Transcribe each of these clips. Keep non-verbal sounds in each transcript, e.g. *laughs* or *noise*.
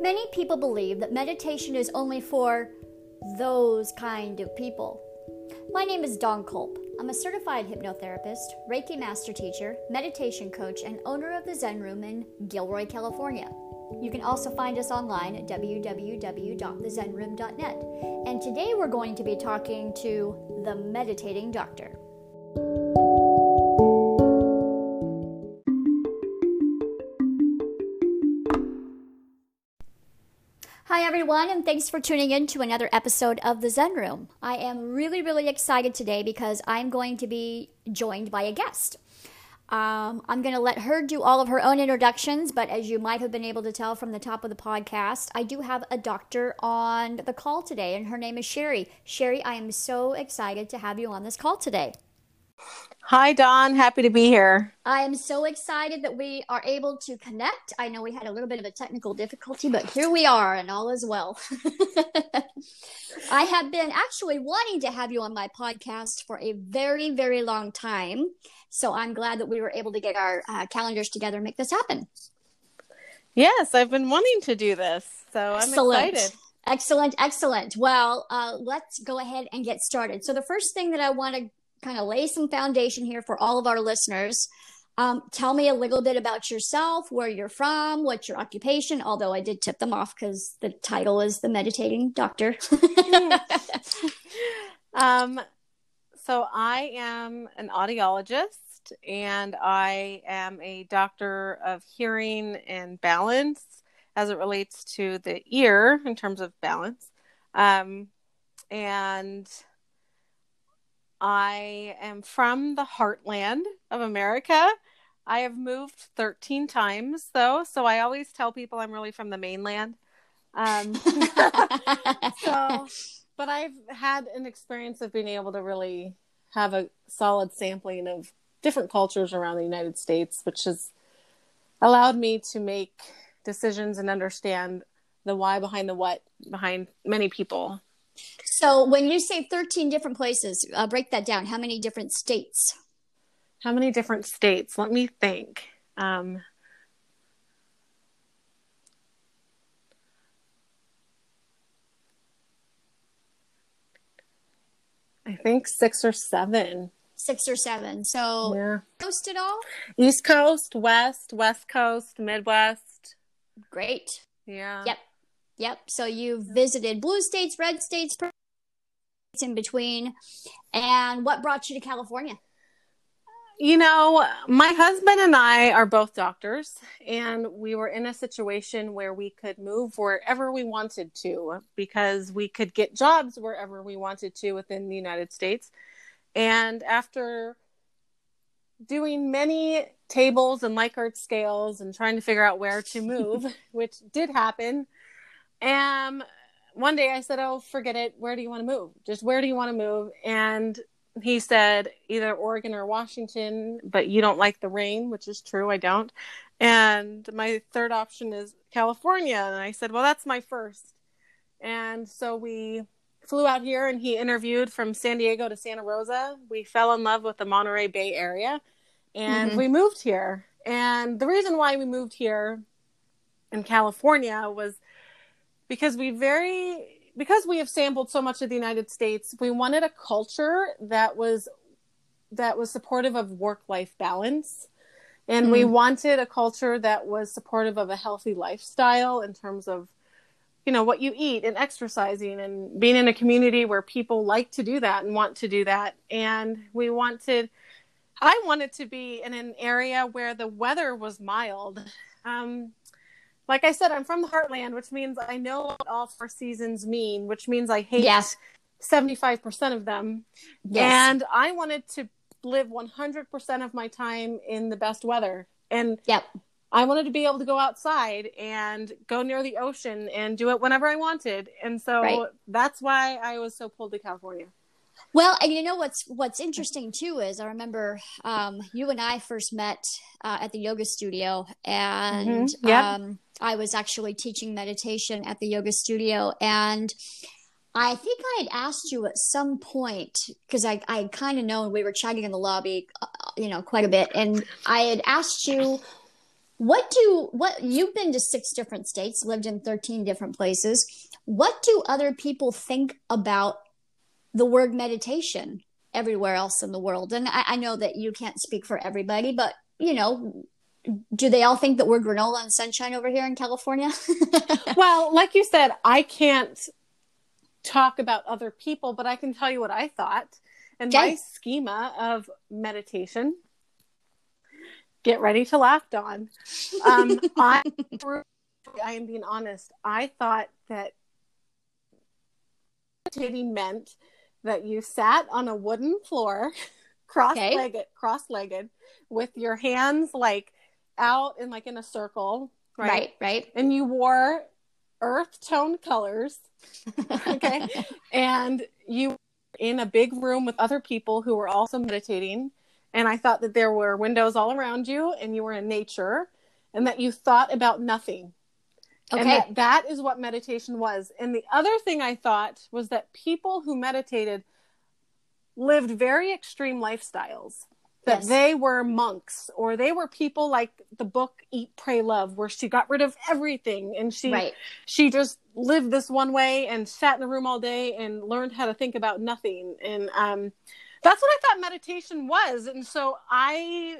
Many people believe that meditation is only for those kind of people. My name is Don Culp. I'm a certified hypnotherapist, Reiki master teacher, meditation coach, and owner of the Zen Room in Gilroy, California. You can also find us online at www.thezenroom.net. And today we're going to be talking to the meditating doctor. Everyone, and thanks for tuning in to another episode of The Zen Room. I am really, really excited today because I'm going to be joined by a guest. Um, I'm going to let her do all of her own introductions, but as you might have been able to tell from the top of the podcast, I do have a doctor on the call today, and her name is Sherry. Sherry, I am so excited to have you on this call today. Hi, Dawn. Happy to be here. I am so excited that we are able to connect. I know we had a little bit of a technical difficulty, but here we are, and all is well. *laughs* I have been actually wanting to have you on my podcast for a very, very long time. So I'm glad that we were able to get our uh, calendars together and make this happen. Yes, I've been wanting to do this. So I'm excellent. excited. Excellent, excellent. Well, uh, let's go ahead and get started. So, the first thing that I want to kind of lay some foundation here for all of our listeners. Um, tell me a little bit about yourself, where you're from, what's your occupation. Although I did tip them off because the title is the meditating doctor. *laughs* um, so I am an audiologist and I am a doctor of hearing and balance as it relates to the ear in terms of balance. Um, and I am from the heartland of America. I have moved 13 times though, so I always tell people I'm really from the mainland. Um, *laughs* so, *laughs* but I've had an experience of being able to really have a solid sampling of different cultures around the United States, which has allowed me to make decisions and understand the why behind the what behind many people. So when you say 13 different places, uh, break that down. How many different states? How many different states? Let me think. Um, I think six or seven. Six or seven. So, yeah. coast at all? East Coast, West, West Coast, Midwest. Great. Yeah. Yep. Yep. So you've visited blue states, red states, in between. And what brought you to California? You know, my husband and I are both doctors, and we were in a situation where we could move wherever we wanted to because we could get jobs wherever we wanted to within the United States. And after doing many tables and Likert scales and trying to figure out where to move, *laughs* which did happen, um, one day I said, "Oh, forget it. Where do you want to move? Just where do you want to move?" And he said either Oregon or Washington, but you don't like the rain, which is true. I don't. And my third option is California. And I said, "Well, that's my first. And so we flew out here and he interviewed from San Diego to Santa Rosa. We fell in love with the Monterey Bay area and mm-hmm. we moved here. And the reason why we moved here in California was because we very because we have sampled so much of the United States, we wanted a culture that was that was supportive of work life balance. And mm. we wanted a culture that was supportive of a healthy lifestyle in terms of you know what you eat and exercising and being in a community where people like to do that and want to do that and we wanted i wanted to be in an area where the weather was mild um, like I said, I'm from the heartland, which means I know what all four seasons mean, which means I hate yes. 75% of them. Yes. And I wanted to live 100% of my time in the best weather. And yep. I wanted to be able to go outside and go near the ocean and do it whenever I wanted. And so right. that's why I was so pulled to California. Well, and you know what's what's interesting too is I remember um, you and I first met uh, at the yoga studio, and mm-hmm. yeah. um, I was actually teaching meditation at the yoga studio, and I think I had asked you at some point because I I kind of known we were chatting in the lobby, uh, you know, quite a bit, and I had asked you What do what you've been to six different states, lived in 13 different places. What do other people think about the word meditation everywhere else in the world? And I, I know that you can't speak for everybody, but you know, do they all think that we're granola and sunshine over here in California? *laughs* well, like you said, I can't talk about other people, but I can tell you what I thought. And okay. my schema of meditation get ready to laugh, Dawn. Um, *laughs* I, I am being honest. I thought that meditating meant that you sat on a wooden floor, *laughs* cross-legged, okay. cross-legged, with your hands like out in like in a circle, right? Right, right. And you wore earth tone colors, *laughs* okay, and you were in a big room with other people who were also meditating and I thought that there were windows all around you and you were in nature and that you thought about nothing. Okay. And that, that is what meditation was. And the other thing I thought was that people who meditated lived very extreme lifestyles. That yes. they were monks or they were people like the book Eat, Pray, Love, where she got rid of everything and she right. she just lived this one way and sat in a room all day and learned how to think about nothing. And um that's what I thought meditation was. And so I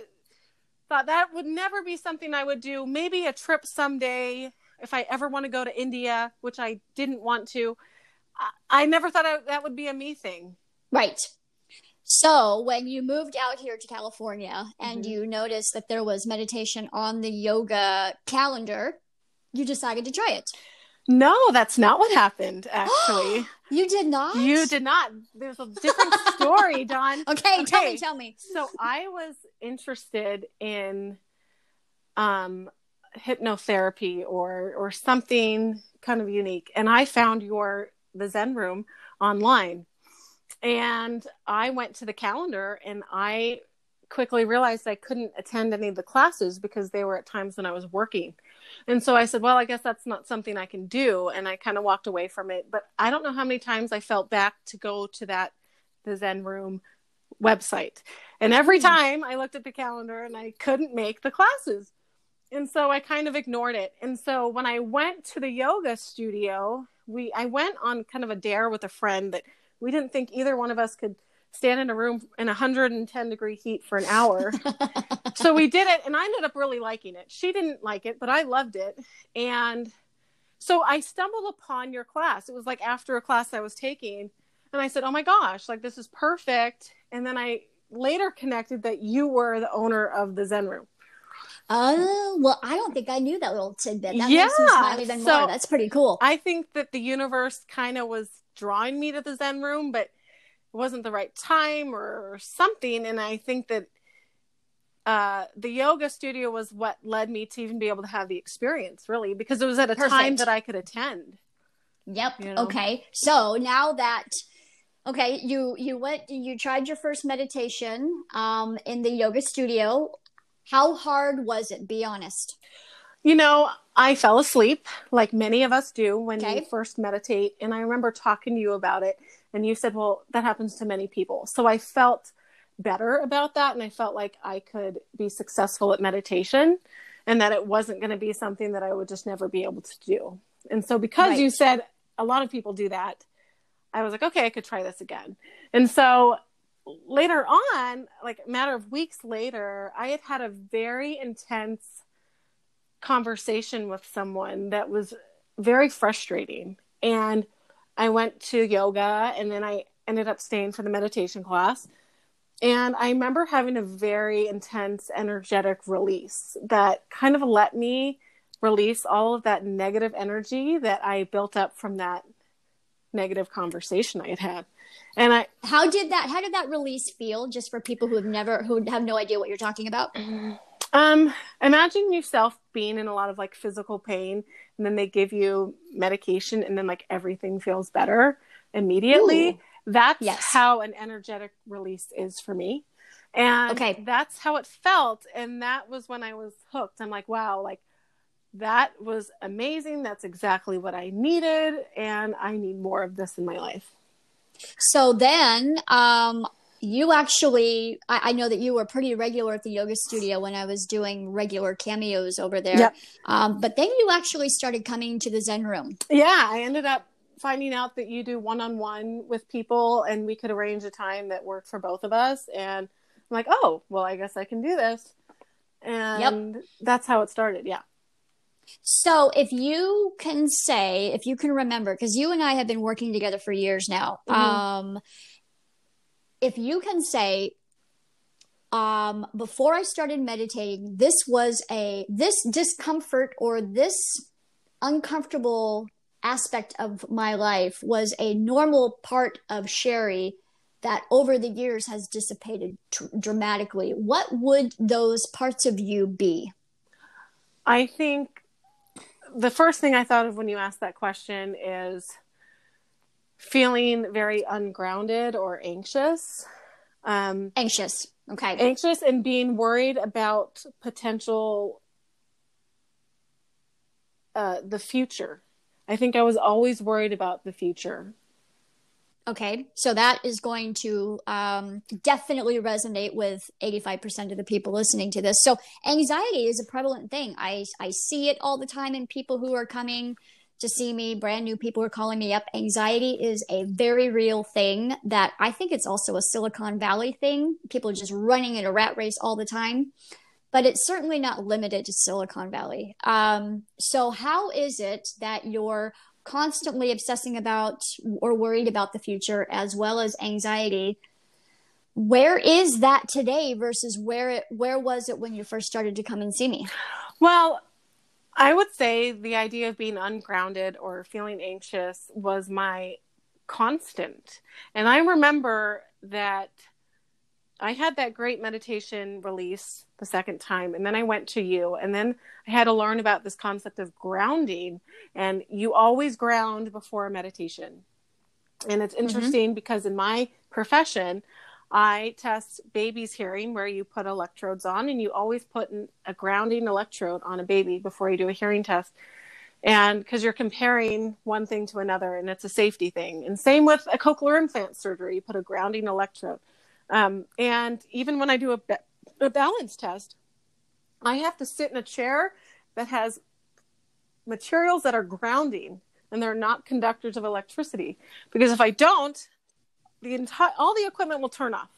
thought that would never be something I would do. Maybe a trip someday if I ever want to go to India, which I didn't want to. I, I never thought I, that would be a me thing. Right. So when you moved out here to California and mm-hmm. you noticed that there was meditation on the yoga calendar, you decided to try it. No, that's not what happened, *gasps* actually. you did not? You did not. There's a different story, *laughs* Don. Okay, okay, tell me, tell me. So I was interested in um hypnotherapy or or something kind of unique. And I found your the Zen room online. And I went to the calendar and I quickly realized I couldn't attend any of the classes because they were at times when I was working. And so I said, well, I guess that's not something I can do. And I kind of walked away from it. But I don't know how many times I felt back to go to that, the Zen Room website. And every hmm. time I looked at the calendar and I couldn't make the classes. And so I kind of ignored it. And so when I went to the yoga studio, we I went on kind of a dare with a friend that we didn't think either one of us could stand in a room in 110 degree heat for an hour. *laughs* so we did it and I ended up really liking it. She didn't like it, but I loved it. And so I stumbled upon your class. It was like after a class I was taking and I said, "Oh my gosh, like this is perfect." And then I later connected that you were the owner of the Zen room. Oh, well, I don't think I knew that little tidbit. That yeah, makes me smile even so more. That's pretty cool. I think that the universe kind of was drawing me to the Zen room, but it wasn't the right time or something. And I think that uh, the yoga studio was what led me to even be able to have the experience, really, because it was at a Perfect. time that I could attend. Yep. You know? Okay. So now that okay, you you went you tried your first meditation um, in the yoga studio. How hard was it? Be honest. You know, I fell asleep like many of us do when okay. you first meditate, and I remember talking to you about it and you said, well, that happens to many people. So I felt better about that. And I felt like I could be successful at meditation and that it wasn't going to be something that I would just never be able to do. And so because right. you said a lot of people do that, I was like, okay, I could try this again. And so later on, like a matter of weeks later, I had had a very intense conversation with someone that was very frustrating. And I went to yoga and then I ended up staying for the meditation class. And I remember having a very intense energetic release that kind of let me release all of that negative energy that I built up from that negative conversation I had had. And I How did that how did that release feel just for people who have never who have no idea what you're talking about? Um imagine yourself being in a lot of like physical pain and then they give you medication and then like everything feels better immediately. Ooh. That's yes. how an energetic release is for me. And okay. that's how it felt. And that was when I was hooked. I'm like, wow, like that was amazing. That's exactly what I needed. And I need more of this in my life. So then, um, you actually, I, I, know that you were pretty regular at the yoga studio when I was doing regular cameos over there. Yep. Um, but then you actually started coming to the Zen room. Yeah, I ended up finding out that you do one on one with people and we could arrange a time that worked for both of us. And I'm like, oh, well, I guess I can do this. And yep. that's how it started. Yeah. So if you can say, if you can remember, because you and I have been working together for years now, mm-hmm. um, if you can say, um, before I started meditating, this was a this discomfort or this uncomfortable aspect of my life was a normal part of Sherry that over the years has dissipated t- dramatically. What would those parts of you be? I think the first thing I thought of when you asked that question is feeling very ungrounded or anxious. Um, anxious. Okay. Anxious and being worried about potential, uh, the future. I think I was always worried about the future. Okay, so that is going to um, definitely resonate with 85% of the people listening to this. So, anxiety is a prevalent thing. I, I see it all the time in people who are coming to see me, brand new people are calling me up. Anxiety is a very real thing that I think it's also a Silicon Valley thing. People are just running in a rat race all the time, but it's certainly not limited to Silicon Valley. Um, so, how is it that you're constantly obsessing about or worried about the future as well as anxiety. Where is that today versus where it where was it when you first started to come and see me? Well i would say the idea of being ungrounded or feeling anxious was my constant. And i remember that I had that great meditation release the second time, and then I went to you, and then I had to learn about this concept of grounding. And you always ground before a meditation. And it's mm-hmm. interesting mm-hmm. because in my profession, I test babies' hearing where you put electrodes on, and you always put a grounding electrode on a baby before you do a hearing test. And because you're comparing one thing to another, and it's a safety thing. And same with a cochlear implant surgery, you put a grounding electrode. Um, and even when I do a, ba- a balance test, I have to sit in a chair that has materials that are grounding and they're not conductors of electricity. Because if I don't, the entire all the equipment will turn off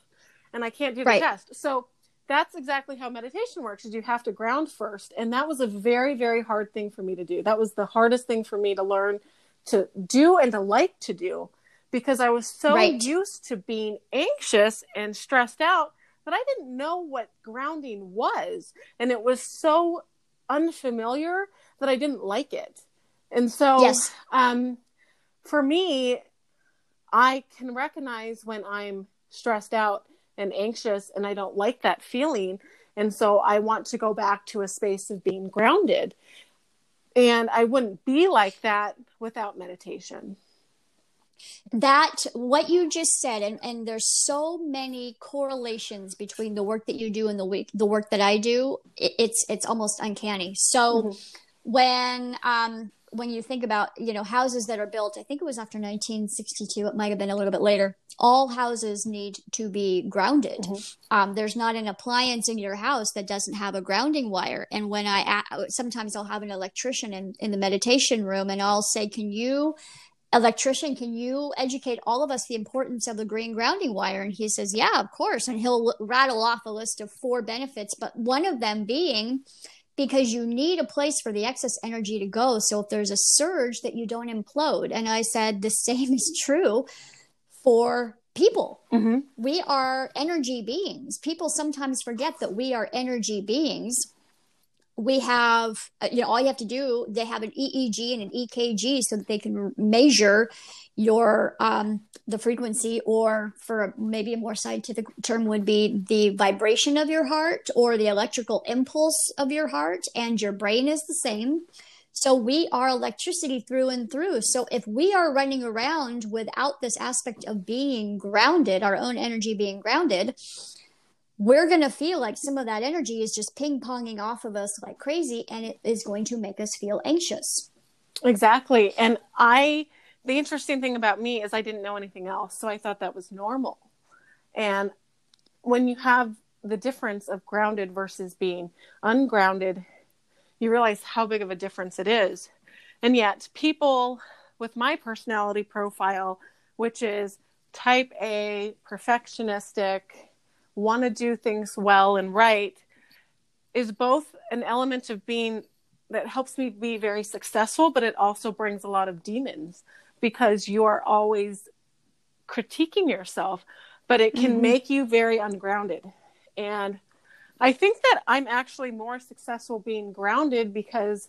and I can't do the right. test. So that's exactly how meditation works is you have to ground first and that was a very very hard thing for me to do that was the hardest thing for me to learn to do and to like to do because I was so right. used to being anxious and stressed out that I didn't know what grounding was. And it was so unfamiliar that I didn't like it. And so, yes. um, for me, I can recognize when I'm stressed out and anxious and I don't like that feeling. And so I want to go back to a space of being grounded. And I wouldn't be like that without meditation that what you just said and, and there's so many correlations between the work that you do and the week the work that i do it, it's it's almost uncanny so mm-hmm. when um when you think about you know houses that are built i think it was after 1962 it might have been a little bit later all houses need to be grounded mm-hmm. um, there's not an appliance in your house that doesn't have a grounding wire and when i sometimes i'll have an electrician in, in the meditation room and i'll say can you electrician, can you educate all of us the importance of the green grounding wire? And he says, yeah, of course. And he'll rattle off a list of four benefits, but one of them being because you need a place for the excess energy to go. So if there's a surge that you don't implode. And I said, the same *laughs* is true for people. Mm-hmm. We are energy beings. People sometimes forget that we are energy beings we have uh, you know all you have to do they have an eeg and an ekg so that they can measure your um, the frequency or for maybe a more scientific term would be the vibration of your heart or the electrical impulse of your heart and your brain is the same. So we are electricity through and through. So if we are running around without this aspect of being grounded our own energy being grounded we're going to feel like some of that energy is just ping ponging off of us like crazy and it is going to make us feel anxious. Exactly. And I, the interesting thing about me is I didn't know anything else. So I thought that was normal. And when you have the difference of grounded versus being ungrounded, you realize how big of a difference it is. And yet, people with my personality profile, which is type A, perfectionistic, want to do things well and right, is both an element of being that helps me be very successful, but it also brings a lot of demons because you are always critiquing yourself, but it can mm-hmm. make you very ungrounded. And I think that I'm actually more successful being grounded because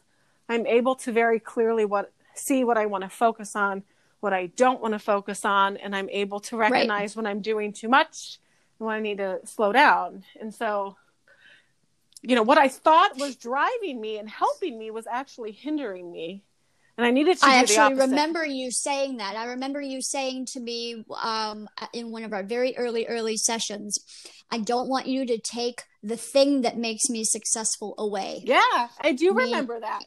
I'm able to very clearly what see what I want to focus on, what I don't want to focus on, and I'm able to recognize right. when I'm doing too much when I need to slow down. And so you know, what I thought was driving me and helping me was actually hindering me. And I needed to. I actually remember you saying that. I remember you saying to me um, in one of our very early, early sessions, I don't want you to take the thing that makes me successful away. Yeah, I do remember that.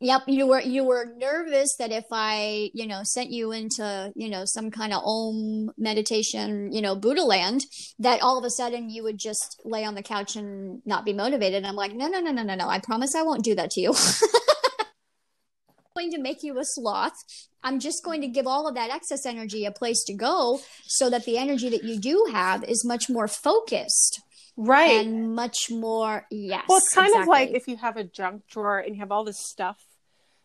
Yep, you were you were nervous that if I, you know, sent you into, you know, some kind of om meditation, you know, Buddha land, that all of a sudden you would just lay on the couch and not be motivated. And I'm like, no, no, no, no, no, no. I promise I won't do that to you. *laughs* going to make you a sloth. I'm just going to give all of that excess energy a place to go so that the energy that you do have is much more focused right and much more yes well it's kind exactly. of like if you have a junk drawer and you have all this stuff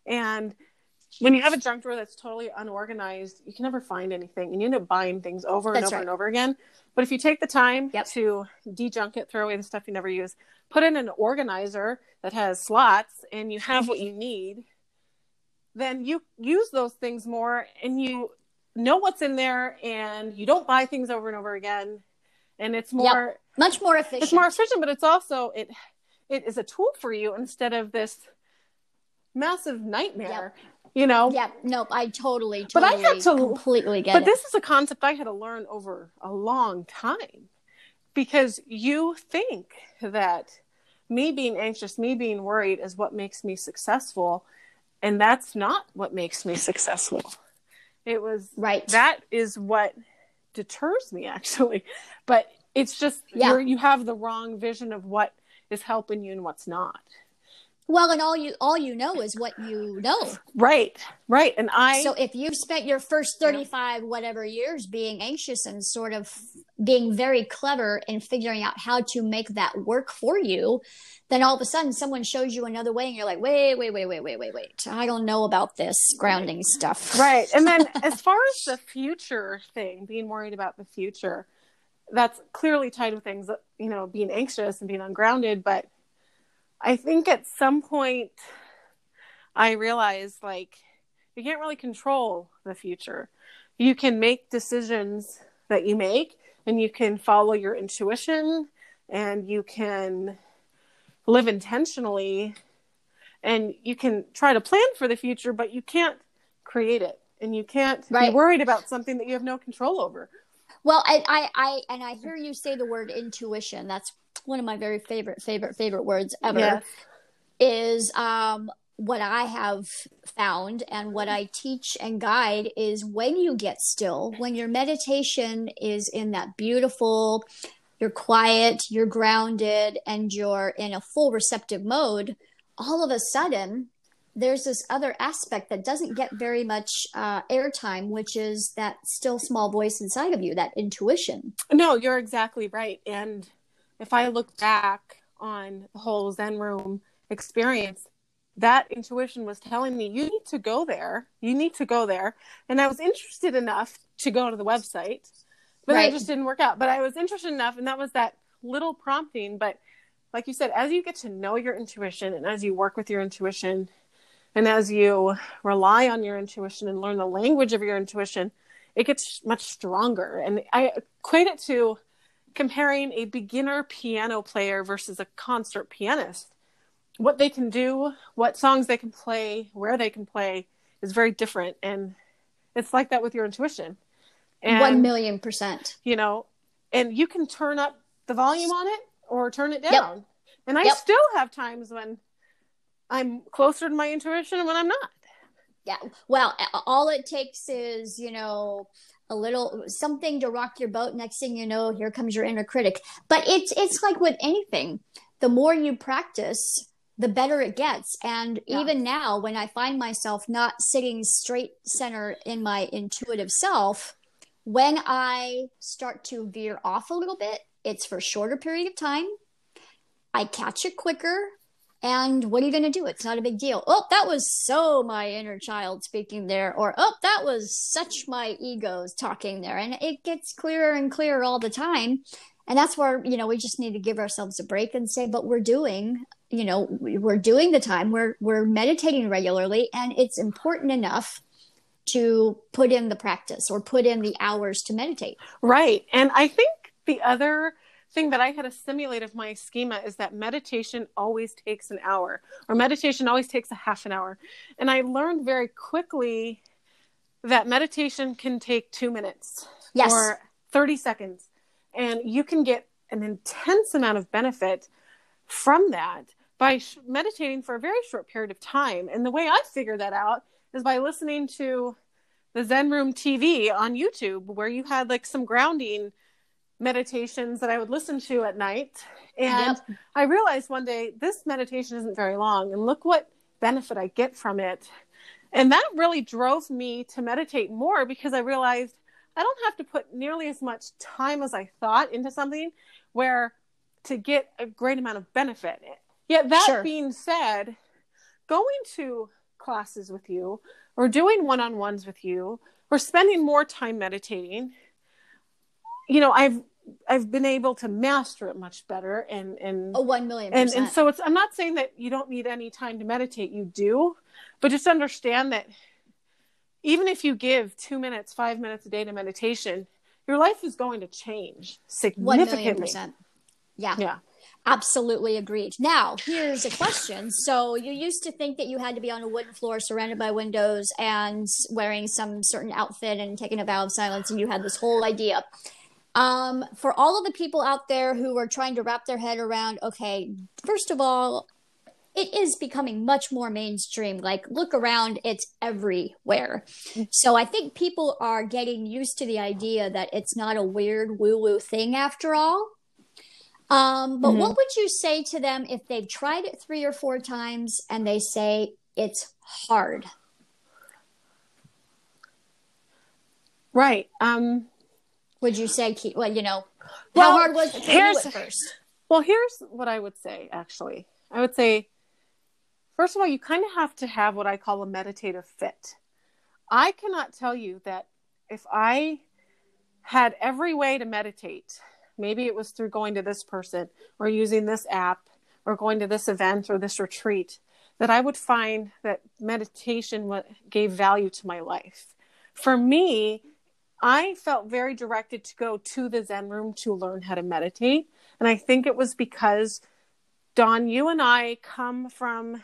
and when you have a junk drawer that's totally unorganized, you can never find anything and you end up buying things over and that's over right. and over again. But if you take the time yep. to de-junk it, throw away the stuff you never use, put in an organizer that has slots and you have what you *laughs* need, then you use those things more and you know what's in there and you don't buy things over and over again. And it's more yep. much more efficient. It's more efficient, but it's also it it is a tool for you instead of this massive nightmare. Yep. You know? Yep. nope, I totally, totally but I had to, completely get but it. this is a concept I had to learn over a long time because you think that me being anxious, me being worried is what makes me successful. And that's not what makes me successful. It was right. That is what deters me actually. But it's just yeah. you have the wrong vision of what is helping you and what's not. Well, and all you all you know is what you know. Right. Right. And I So if you've spent your first 35 whatever years being anxious and sort of being very clever in figuring out how to make that work for you, then all of a sudden someone shows you another way and you're like, "Wait, wait, wait, wait, wait, wait, wait. I don't know about this grounding stuff." Right. And then *laughs* as far as the future thing, being worried about the future, that's clearly tied with things, you know, being anxious and being ungrounded, but I think at some point I realized like you can't really control the future. You can make decisions that you make and you can follow your intuition and you can live intentionally and you can try to plan for the future but you can't create it and you can't right. be worried about something that you have no control over well I, I i and i hear you say the word intuition that's one of my very favorite, favorite, favorite words ever yes. is um, what I have found and what I teach and guide is when you get still, when your meditation is in that beautiful, you're quiet, you're grounded, and you're in a full receptive mode, all of a sudden, there's this other aspect that doesn't get very much uh, airtime, which is that still small voice inside of you, that intuition. No, you're exactly right. And if I look back on the whole Zen room experience, that intuition was telling me, you need to go there. You need to go there. And I was interested enough to go to the website, but right. it just didn't work out. But I was interested enough, and that was that little prompting. But like you said, as you get to know your intuition and as you work with your intuition, and as you rely on your intuition and learn the language of your intuition, it gets much stronger. And I equate it to comparing a beginner piano player versus a concert pianist. What they can do, what songs they can play, where they can play is very different. And it's like that with your intuition. And, One million percent. You know, and you can turn up the volume on it or turn it down. Yep. And I yep. still have times when I'm closer to my intuition and when I'm not. Yeah. Well, all it takes is, you know, a little something to rock your boat. Next thing you know, here comes your inner critic. But it's it's like with anything. The more you practice, the better it gets. And yeah. even now, when I find myself not sitting straight center in my intuitive self, when I start to veer off a little bit, it's for a shorter period of time. I catch it quicker. And what are you going to do? It's not a big deal. Oh, that was so my inner child speaking there. Or, oh, that was such my egos talking there. And it gets clearer and clearer all the time. And that's where, you know, we just need to give ourselves a break and say, but we're doing, you know, we're doing the time. We're, we're meditating regularly and it's important enough to put in the practice or put in the hours to meditate. Right. And I think the other thing that I had assimilate of my schema is that meditation always takes an hour, or meditation always takes a half an hour. And I learned very quickly that meditation can take two minutes yes. or 30 seconds. And you can get an intense amount of benefit from that by sh- meditating for a very short period of time. And the way I figure that out is by listening to the Zen Room TV on YouTube, where you had like some grounding meditations that I would listen to at night. And yep. I realized one day this meditation isn't very long, and look what benefit I get from it. And that really drove me to meditate more because I realized I don't have to put nearly as much time as I thought into something where to get a great amount of benefit. Yet, that sure. being said, going to classes with you or doing one on ones with you or spending more time meditating you know i've i've been able to master it much better and and oh, 1 million and, and so it's i'm not saying that you don't need any time to meditate you do but just understand that even if you give two minutes five minutes a day to meditation your life is going to change significantly 1 million percent. yeah yeah Absolutely agreed. Now, here's a question. So, you used to think that you had to be on a wooden floor surrounded by windows and wearing some certain outfit and taking a vow of silence, and you had this whole idea. Um, for all of the people out there who are trying to wrap their head around, okay, first of all, it is becoming much more mainstream. Like, look around, it's everywhere. So, I think people are getting used to the idea that it's not a weird woo woo thing after all. Um, but mm-hmm. what would you say to them if they've tried it three or four times and they say it's hard? Right. Um, would you say, well, you know, well, how hard was it here's, first? Well, here's what I would say, actually. I would say, first of all, you kind of have to have what I call a meditative fit. I cannot tell you that if I had every way to meditate Maybe it was through going to this person or using this app or going to this event or this retreat that I would find that meditation gave value to my life. For me, I felt very directed to go to the Zen room to learn how to meditate. And I think it was because, Don, you and I come from,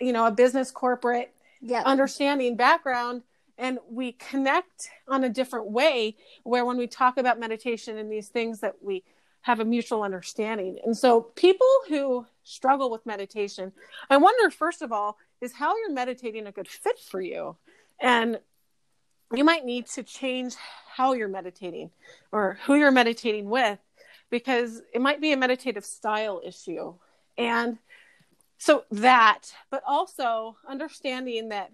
you know, a business corporate yep. understanding background and we connect on a different way where when we talk about meditation and these things that we have a mutual understanding and so people who struggle with meditation i wonder first of all is how you're meditating a good fit for you and you might need to change how you're meditating or who you're meditating with because it might be a meditative style issue and so that but also understanding that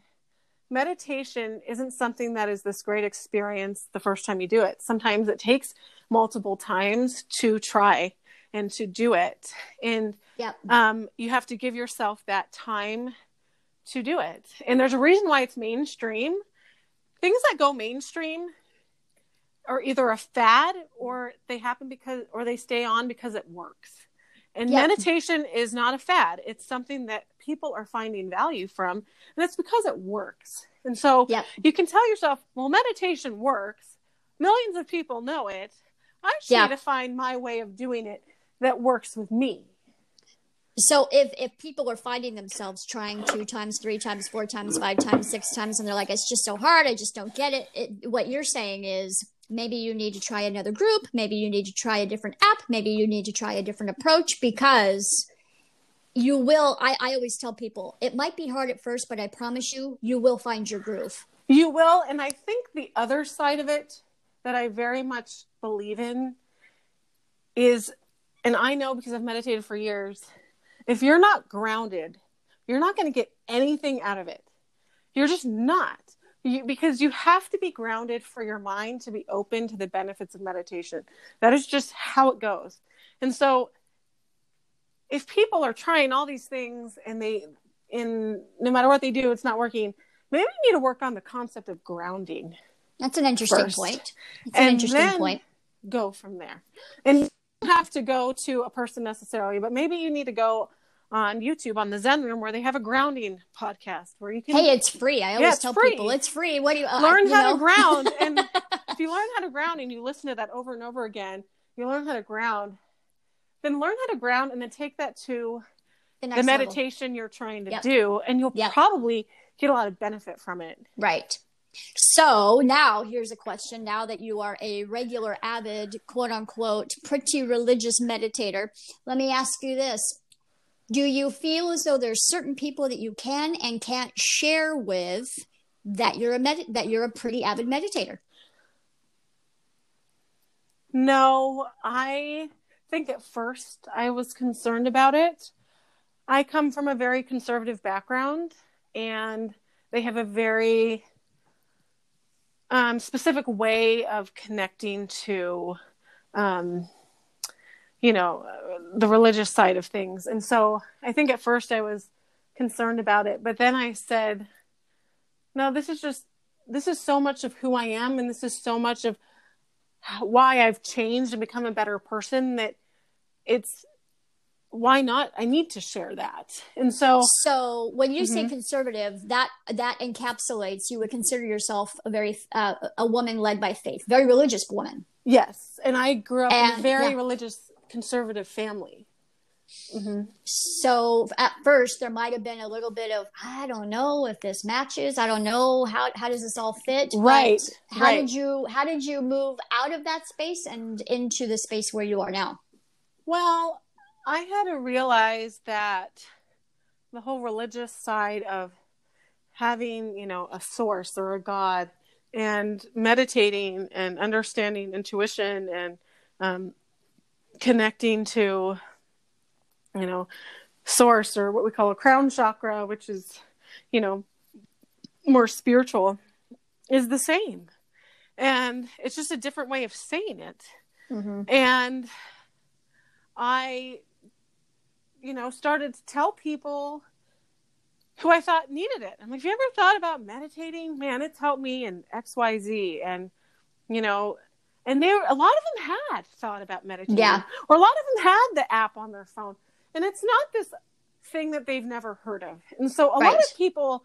meditation isn't something that is this great experience the first time you do it. Sometimes it takes multiple times to try and to do it. And yep. um, you have to give yourself that time to do it. And there's a reason why it's mainstream. Things that go mainstream are either a fad or they happen because, or they stay on because it works. And yep. meditation is not a fad. It's something that people are finding value from, and it's because it works. And so yep. you can tell yourself, well, meditation works. Millions of people know it. I just yeah. need to find my way of doing it that works with me. So if if people are finding themselves trying two times, three times, four times, five times, six times, and they're like, it's just so hard, I just don't get it, it what you're saying is maybe you need to try another group. Maybe you need to try a different app. Maybe you need to try a different approach because you will I, I always tell people it might be hard at first but i promise you you will find your groove. You will. And I think the other side of it that I very much believe in is, and I know because I've meditated for years, if you're not grounded, you're not going to get anything out of it. You're just not. You, because you have to be grounded for your mind to be open to the benefits of meditation. That is just how it goes. And so if people are trying all these things and they in no matter what they do it's not working, maybe you need to work on the concept of grounding. That's an interesting first. point. It's an interesting point. Go from there. And have to go to a person necessarily, but maybe you need to go on YouTube on the Zen Room where they have a grounding podcast where you can. Hey, it's free. I always yeah, tell free. people it's free. What do you uh, learn you how know? to ground? And *laughs* if you learn how to ground and you listen to that over and over again, you learn how to ground. Then learn how to ground and then take that to the, the meditation level. you're trying to yep. do, and you'll yep. probably get a lot of benefit from it. Right. So now here's a question. Now that you are a regular, avid, quote unquote, pretty religious meditator, let me ask you this do you feel as though there's certain people that you can and can't share with that you're a med- that you're a pretty avid meditator? No, I think at first I was concerned about it. I come from a very conservative background and they have a very um, specific way of connecting to um, you know the religious side of things. And so i think at first i was concerned about it but then i said no this is just this is so much of who i am and this is so much of why i've changed and become a better person that it's why not i need to share that and so so when you mm-hmm. say conservative that that encapsulates you would consider yourself a very uh, a woman led by faith very religious woman yes and i grew up and, in a very yeah. religious conservative family. Mm-hmm. So at first there might have been a little bit of I don't know if this matches. I don't know how how does this all fit. Right. But how right. did you how did you move out of that space and into the space where you are now? Well, I had to realize that the whole religious side of having, you know, a source or a God and meditating and understanding intuition and um, connecting to you know source or what we call a crown chakra which is you know more spiritual is the same and it's just a different way of saying it mm-hmm. and i you know started to tell people who i thought needed it. I'm like have you ever thought about meditating? Man it's helped me and xyz and you know and they were, a lot of them had thought about meditating. Yeah. Or a lot of them had the app on their phone. And it's not this thing that they've never heard of. And so a right. lot of people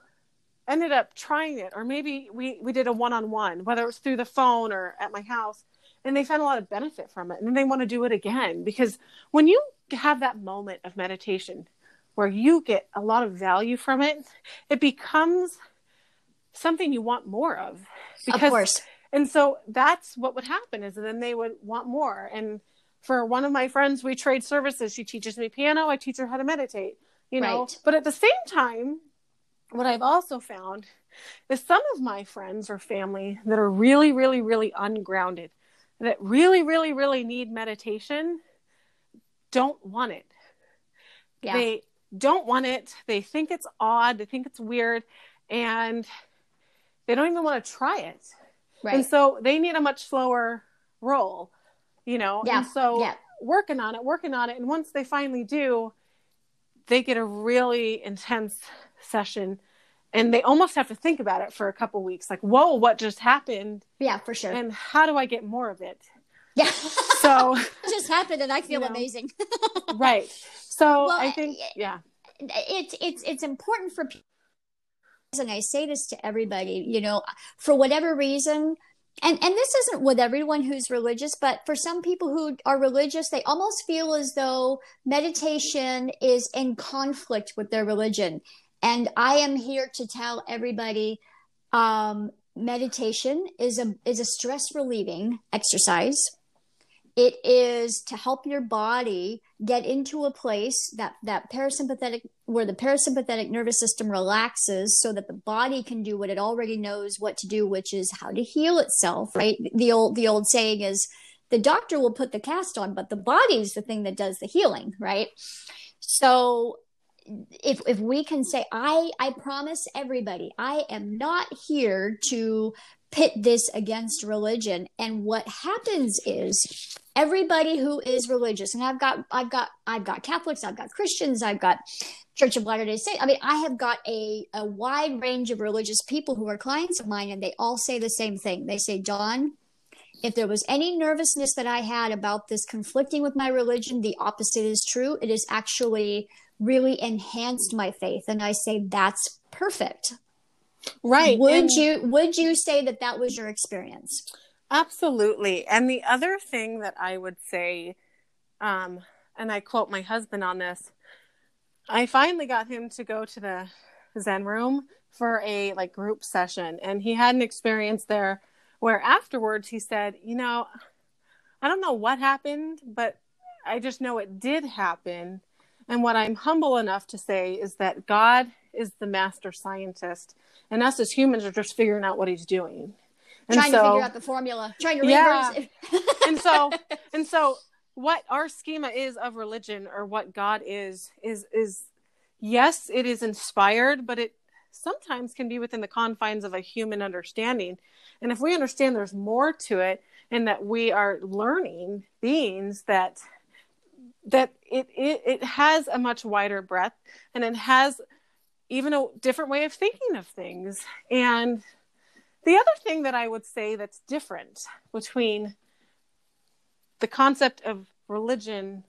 ended up trying it. Or maybe we we did a one-on-one whether it was through the phone or at my house and they found a lot of benefit from it. And then they want to do it again. Because when you have that moment of meditation where you get a lot of value from it it becomes something you want more of. Because of course. and so that's what would happen is then they would want more. And for one of my friends we trade services. She teaches me piano. I teach her how to meditate you know? Right. but at the same time what i've also found is some of my friends or family that are really really really ungrounded that really really really need meditation don't want it yeah. they don't want it they think it's odd they think it's weird and they don't even want to try it Right. And so they need a much slower roll, you know? Yeah. And so yeah. working on it, working on it. And once they finally do, they get a really intense session and they almost have to think about it for a couple weeks like whoa what just happened yeah for sure and how do i get more of it *laughs* yeah. So *laughs* it just happened and i feel you know, amazing. *laughs* Right. So well, i think yeah. it's it's it's important for people and I say this to everybody, you know, for whatever reason, and and this isn't with everyone who's religious, but for some people who are religious, they almost feel as though meditation is in conflict with their religion. And I am here to tell everybody, um, meditation is a is a stress relieving exercise. It is to help your body get into a place that that parasympathetic where the parasympathetic nervous system relaxes so that the body can do what it already knows what to do, which is how to heal itself, right? The old the old saying is the doctor will put the cast on, but the body's the thing that does the healing, right? So if if we can say i i promise everybody i am not here to pit this against religion. And what happens is everybody who is religious and i've got i've got i've got catholics i've got christians i've got church of latter day saints i mean i have got a, a wide range of religious people who are clients of mine and they all say the same thing. They say dawn if there was any nervousness that i had about this conflicting with my religion the opposite is true. It has actually really enhanced my faith. And i say that's perfect right would and you would you say that that was your experience? Absolutely and the other thing that i would say um and i quote my husband on this i finally got him to go to the zen room for a like group session and he had an experience there where afterwards he said you know i don't know what happened but i just know it did happen and what I'm humble enough to say is that God is the master scientist, and us as humans are just figuring out what He's doing. And trying so, to figure out the formula, trying to yeah. *laughs* and so, and so, what our schema is of religion, or what God is, is is yes, it is inspired, but it sometimes can be within the confines of a human understanding. And if we understand there's more to it, and that we are learning beings that that it, it it has a much wider breadth and it has even a different way of thinking of things and the other thing that i would say that's different between the concept of religion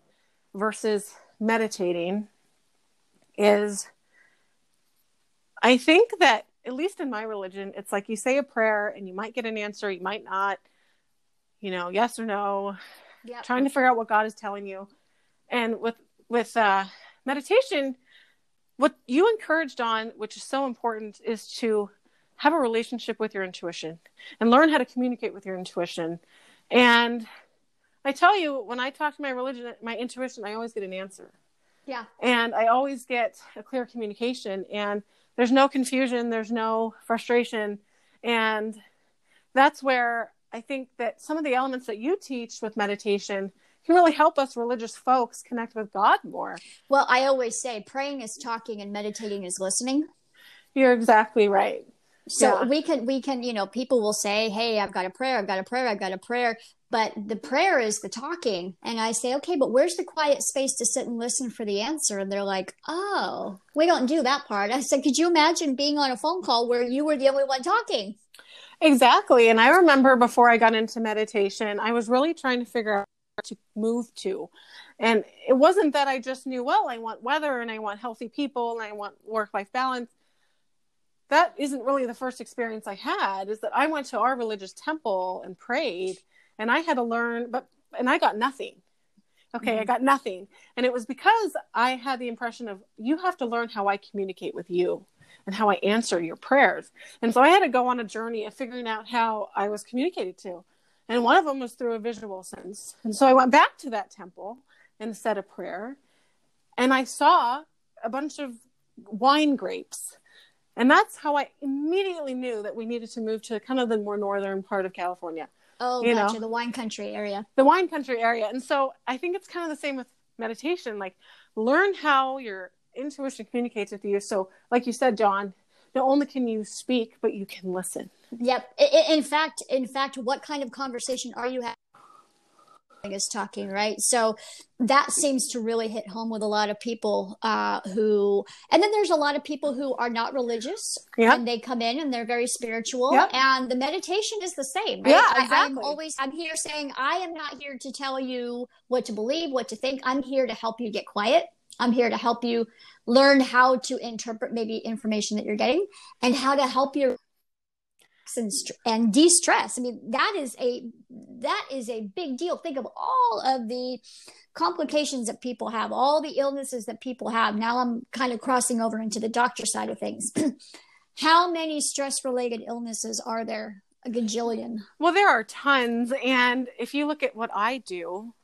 versus meditating is i think that at least in my religion it's like you say a prayer and you might get an answer you might not you know yes or no yep. trying to figure out what god is telling you and with with uh, meditation what you encouraged on which is so important is to have a relationship with your intuition and learn how to communicate with your intuition. And i tell you when i talk to my religion my intuition i always get an answer. Yeah. And i always get a clear communication and there's no confusion there's no frustration. And that's where i think that some of the elements that you teach with meditation can really help us religious folks connect with God more. Well, I always say praying is talking and meditating is listening. You're exactly right. So yeah. we can we can, you know, people will say, "Hey, I've got a prayer, I've got a prayer, I've got a prayer." But the prayer is the talking. And I say, "Okay, but where's the quiet space to sit and listen for the answer?" And they're like, "Oh, we don't do that part." *laughs* I said, "Could you imagine being on a phone call where you were the only one talking?" Exactly. And I remember before I got into meditation, I was really trying to figure out to move to. And it wasn't that I just knew, well, I want weather and I want healthy people and I want work life balance. That isn't really the first experience I had, is that I went to our religious temple and prayed and I had to learn, but, and I got nothing. Okay, mm-hmm. I got nothing. And it was because I had the impression of you have to learn how I communicate with you and how I answer your prayers. And so I had to go on a journey of figuring out how I was communicated to and one of them was through a visual sense. And so I went back to that temple and said a prayer, and I saw a bunch of wine grapes. And that's how I immediately knew that we needed to move to kind of the more northern part of California. Oh, you gotcha, know? the wine country area. The wine country area. And so I think it's kind of the same with meditation. Like, learn how your intuition communicates with you. So, like you said, John, not only can you speak, but you can listen. Yep. In fact, in fact, what kind of conversation are you having? is talking right so that seems to really hit home with a lot of people uh, who and then there's a lot of people who are not religious yep. and they come in and they're very spiritual yep. and the meditation is the same right? yeah exactly. I, i'm always i'm here saying i am not here to tell you what to believe what to think i'm here to help you get quiet i'm here to help you learn how to interpret maybe information that you're getting and how to help you and, and de-stress. I mean that is a that is a big deal. Think of all of the complications that people have all the illnesses that people have. Now i'm kind of crossing over into the doctor side of things. *clears throat* How many stress related illnesses are there? A gajillion. Well, there are tons. And if you look at what I do,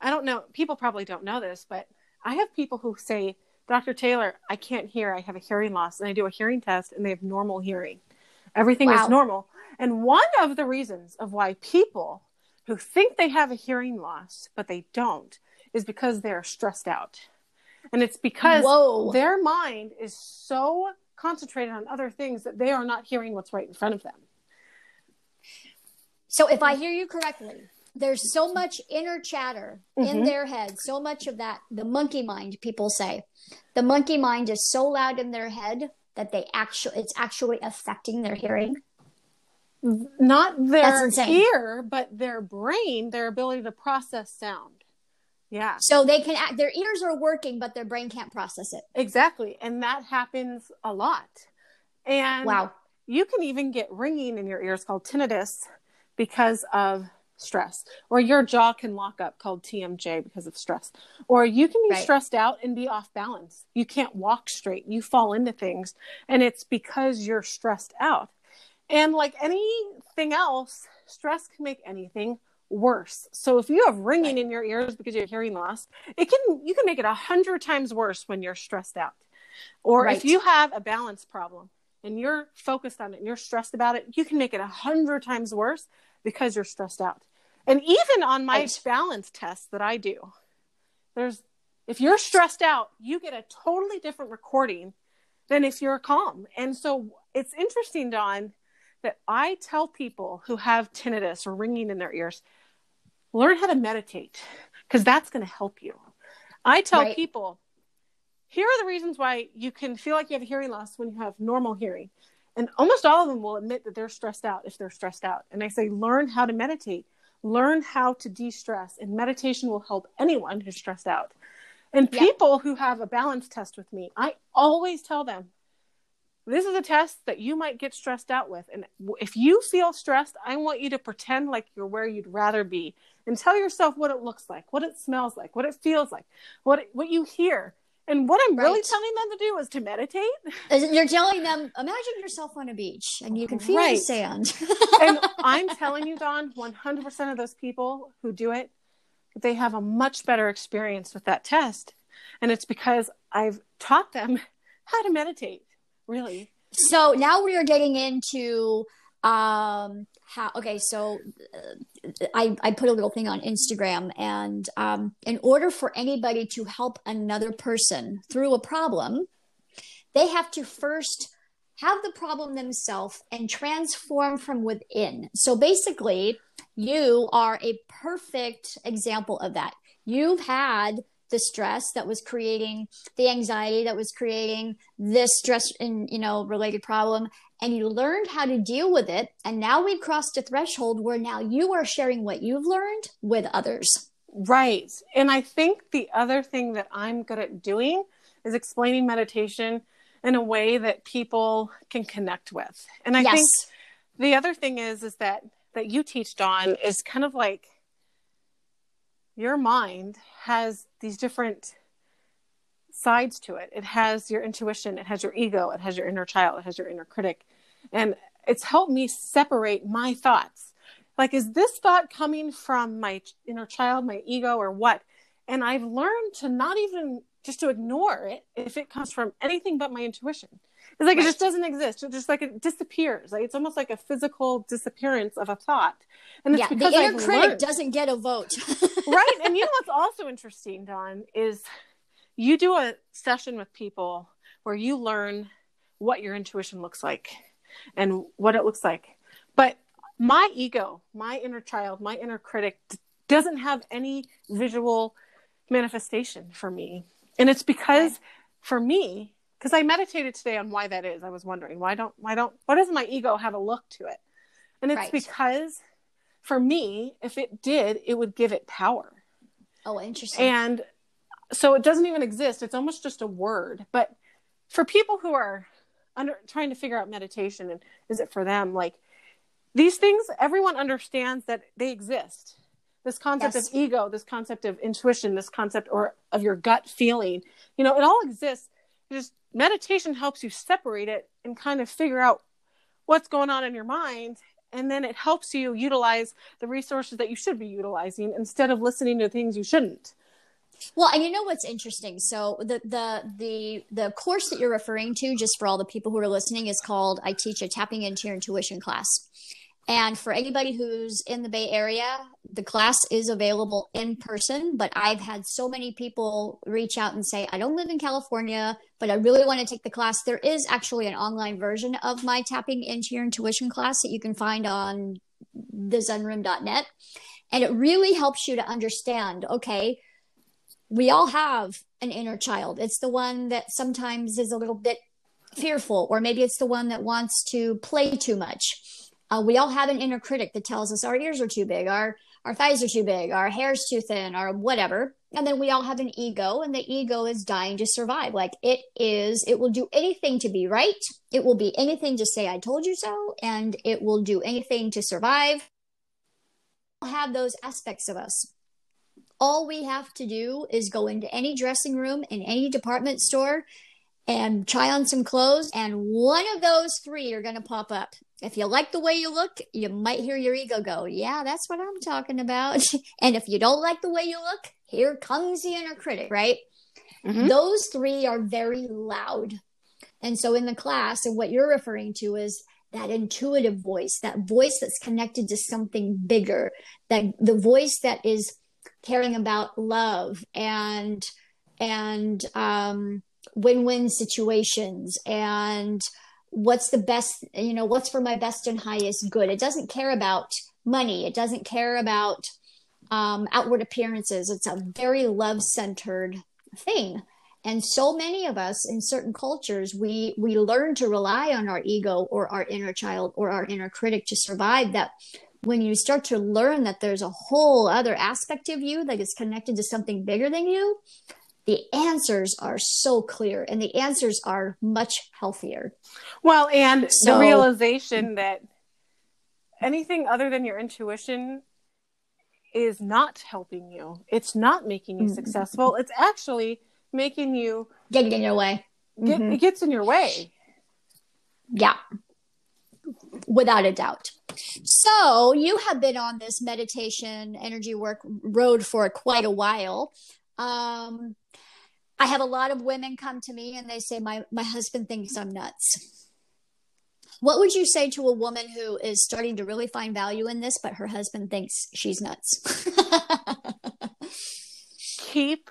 I don't know, people probably don't know this, but I have people who say, Dr. Taylor, I can't hear. I have a hearing loss. And I do a hearing test and they have normal hearing. Everything wow. is normal. And one of the reasons of why people who think they have a hearing loss, but they don't, is because they're stressed out. And it's because Whoa. their mind is so concentrated on other things that they are not hearing what's right in front of them. So, if I hear you correctly, there's so much inner chatter mm-hmm. in their head, so much of that, the monkey mind, people say. The monkey mind is so loud in their head that they actually, it's actually affecting their hearing. Not their ear, but their brain, their ability to process sound. Yeah. So they can act, their ears are working, but their brain can't process it. Exactly. And that happens a lot. And wow. You can even get ringing in your ears called tinnitus because of stress, or your jaw can lock up called TMJ because of stress, or you can be right. stressed out and be off balance. You can't walk straight, you fall into things, and it's because you're stressed out. And like anything else, stress can make anything worse. So if you have ringing in your ears because you have hearing loss, it can you can make it a hundred times worse when you're stressed out. Or right. if you have a balance problem and you're focused on it and you're stressed about it, you can make it a hundred times worse because you're stressed out. And even on my right. balance test that I do, there's if you're stressed out, you get a totally different recording than if you're calm. And so it's interesting, Dawn, that I tell people who have tinnitus or ringing in their ears, learn how to meditate because that's going to help you. I tell right. people, here are the reasons why you can feel like you have hearing loss when you have normal hearing. And almost all of them will admit that they're stressed out if they're stressed out. And I say, learn how to meditate, learn how to de stress. And meditation will help anyone who's stressed out. And yeah. people who have a balance test with me, I always tell them, this is a test that you might get stressed out with. And if you feel stressed, I want you to pretend like you're where you'd rather be and tell yourself what it looks like, what it smells like, what it feels like, what it, what you hear. And what I'm right. really telling them to do is to meditate. You're telling them, imagine yourself on a beach and you can feel right. the sand. and *laughs* I'm telling you, Dawn, 100% of those people who do it, they have a much better experience with that test. And it's because I've taught them *laughs* how to meditate, really. So now we are getting into um how okay so uh, i i put a little thing on instagram and um in order for anybody to help another person through a problem they have to first have the problem themselves and transform from within. So basically you are a perfect example of that. You've had the stress that was creating the anxiety that was creating this stress and you know related problem and you learned how to deal with it and now we've crossed a threshold where now you are sharing what you've learned with others right and i think the other thing that i'm good at doing is explaining meditation in a way that people can connect with and i yes. think the other thing is is that that you teach Dawn is kind of like your mind has these different sides to it. It has your intuition, it has your ego, it has your inner child, it has your inner critic. And it's helped me separate my thoughts. Like, is this thought coming from my inner child, my ego, or what? And I've learned to not even just to ignore it if it comes from anything but my intuition. It's like right. it just doesn't exist. It's just like it disappears. Like it's almost like a physical disappearance of a thought. And it's yeah, because the inner I've critic learned. doesn't get a vote. *laughs* right. And you know what's also interesting, dawn is you do a session with people where you learn what your intuition looks like and what it looks like. But my ego, my inner child, my inner critic doesn't have any visual manifestation for me. And it's because for me, because I meditated today on why that is. I was wondering why don't why don't why doesn't my ego have a look to it? And it's right. because for me, if it did, it would give it power. Oh, interesting. And so it doesn't even exist. It's almost just a word. But for people who are under trying to figure out meditation and is it for them, like these things, everyone understands that they exist. This concept yes. of ego, this concept of intuition, this concept or of your gut feeling, you know, it all exists. Just meditation helps you separate it and kind of figure out what's going on in your mind and then it helps you utilize the resources that you should be utilizing instead of listening to things you shouldn't well, and you know what's interesting? So the the the the course that you're referring to, just for all the people who are listening, is called "I Teach a Tapping Into Your Intuition" class. And for anybody who's in the Bay Area, the class is available in person. But I've had so many people reach out and say, I don't live in California, but I really want to take the class. There is actually an online version of my Tapping Into Your Intuition class that you can find on the thezenroom.net. And it really helps you to understand okay, we all have an inner child. It's the one that sometimes is a little bit fearful, or maybe it's the one that wants to play too much. Uh, we all have an inner critic that tells us our ears are too big, our our thighs are too big, our hair's too thin, or whatever. And then we all have an ego, and the ego is dying to survive. Like it is, it will do anything to be right. It will be anything to say, I told you so, and it will do anything to survive. We'll have those aspects of us all we have to do is go into any dressing room in any department store and try on some clothes, and one of those three are going to pop up. If you like the way you look, you might hear your ego go, Yeah, that's what I'm talking about. *laughs* and if you don't like the way you look, here comes the inner critic, right? Mm-hmm. Those three are very loud. And so in the class, and what you're referring to is that intuitive voice, that voice that's connected to something bigger, that the voice that is caring about love and and um, win-win situations and what's the best you know what's for my best and highest good. It doesn't care about money. It doesn't care about um, outward appearances. It's a very love-centered thing. And so many of us in certain cultures we we learn to rely on our ego or our inner child or our inner critic to survive that when you start to learn that there's a whole other aspect of you that is connected to something bigger than you, the answers are so clear and the answers are much healthier. Well, and so, the realization that anything other than your intuition is not helping you. It's not making you mm-hmm. successful. It's actually making you getting in your way. Get, mm-hmm. It gets in your way. Yeah. Without a doubt. So you have been on this meditation energy work road for quite a while. Um, I have a lot of women come to me and they say, my, my husband thinks I'm nuts. What would you say to a woman who is starting to really find value in this, but her husband thinks she's nuts? *laughs* Keep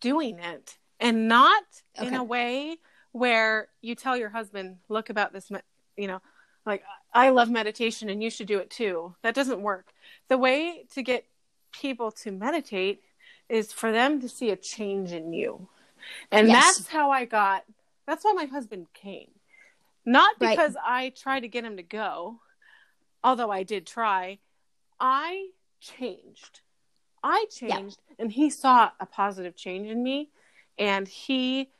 doing it and not okay. in a way where you tell your husband, look about this, you know, like I love meditation and you should do it too. That doesn't work. The way to get people to meditate is for them to see a change in you. And yes. that's how I got that's why my husband came. Not because right. I tried to get him to go, although I did try. I changed. I changed yeah. and he saw a positive change in me and he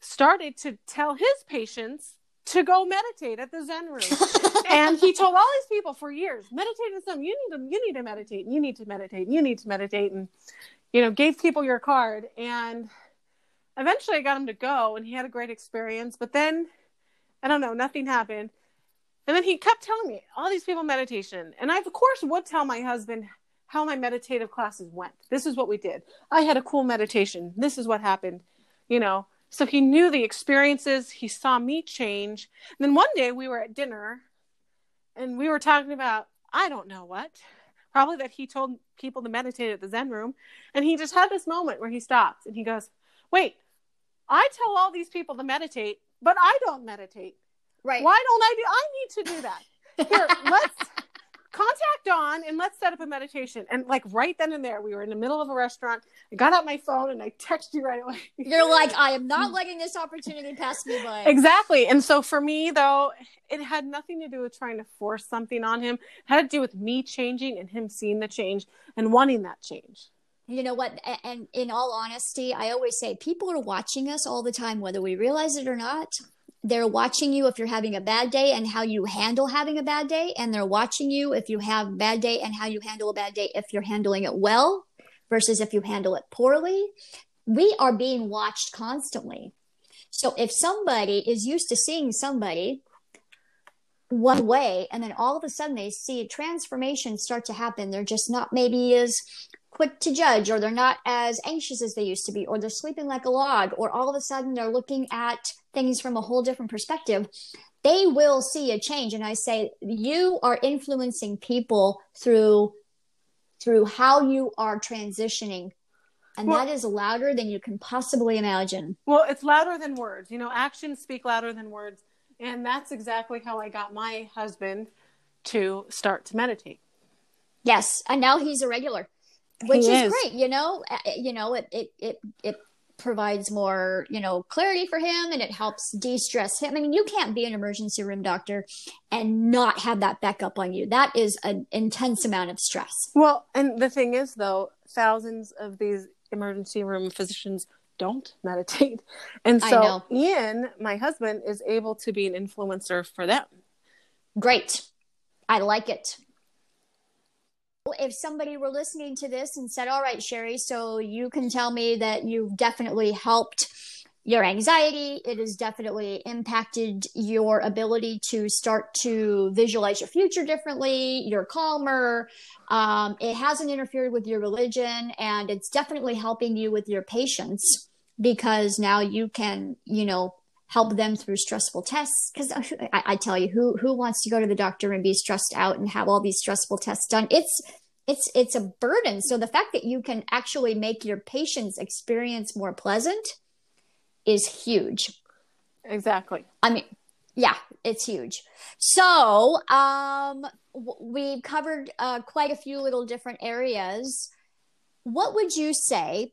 started to tell his patients to go meditate at the Zen room. *laughs* and he told all these people for years, meditate in some, you need to, you need to meditate, and you need to meditate, and you need to meditate. And, you know, gave people your card. And eventually I got him to go and he had a great experience. But then, I don't know, nothing happened. And then he kept telling me all these people meditation. And I, of course, would tell my husband how my meditative classes went. This is what we did. I had a cool meditation. This is what happened. You know, so he knew the experiences. He saw me change. And then one day we were at dinner and we were talking about, I don't know what, probably that he told people to meditate at the Zen room. And he just had this moment where he stops and he goes, Wait, I tell all these people to meditate, but I don't meditate. Right. Why don't I do? I need to do that. Here, *laughs* let's contact Dawn and let's set up a meditation. And like right then and there, we were in the middle of a restaurant. I got out my phone and I texted you right away. You're like, I am not *laughs* letting this opportunity pass me by. Exactly. And so for me, though, it had nothing to do with trying to force something on him. It had to do with me changing and him seeing the change and wanting that change. You know what? And in all honesty, I always say people are watching us all the time, whether we realize it or not they're watching you if you're having a bad day and how you handle having a bad day and they're watching you if you have bad day and how you handle a bad day if you're handling it well versus if you handle it poorly. We are being watched constantly. So if somebody is used to seeing somebody one way and then all of a sudden they see a transformation start to happen they're just not maybe as quick to judge or they're not as anxious as they used to be or they're sleeping like a log or all of a sudden they're looking at things from a whole different perspective they will see a change. And i say you are influencing people through through how you are transitioning. And well, that is louder than you can possibly imagine. Well it's louder than words. You know actions speak louder than words. And that's exactly how I got my husband to start to meditate. Yes, and now he's a regular, which is, is, great. You know, you know, it it it it provides more, you know, clarity for him, and it helps de-stress him. I mean, you can't be an emergency room doctor and not have that backup on you. That is an intense amount of stress. Well, and the thing is, though, thousands of these emergency room physicians don't meditate. *laughs* And so Ian, my husband, is able to be an influencer for them. Great. I like it. If somebody were listening to this and said, All right, Sherry, so you can tell me that you've definitely helped your anxiety, it has definitely impacted your ability to start to visualize your future differently, you're calmer, um, it hasn't interfered with your religion, and it's definitely helping you with your patience because now you can, you know, help them through stressful tests. Because I, I, tell you, who who wants to go to the doctor and be stressed out and have all these stressful tests done? It's it's it's a burden. So the fact that you can actually make your patient's experience more pleasant is huge. Exactly. I mean, yeah, it's huge. So um, we've covered uh, quite a few little different areas. What would you say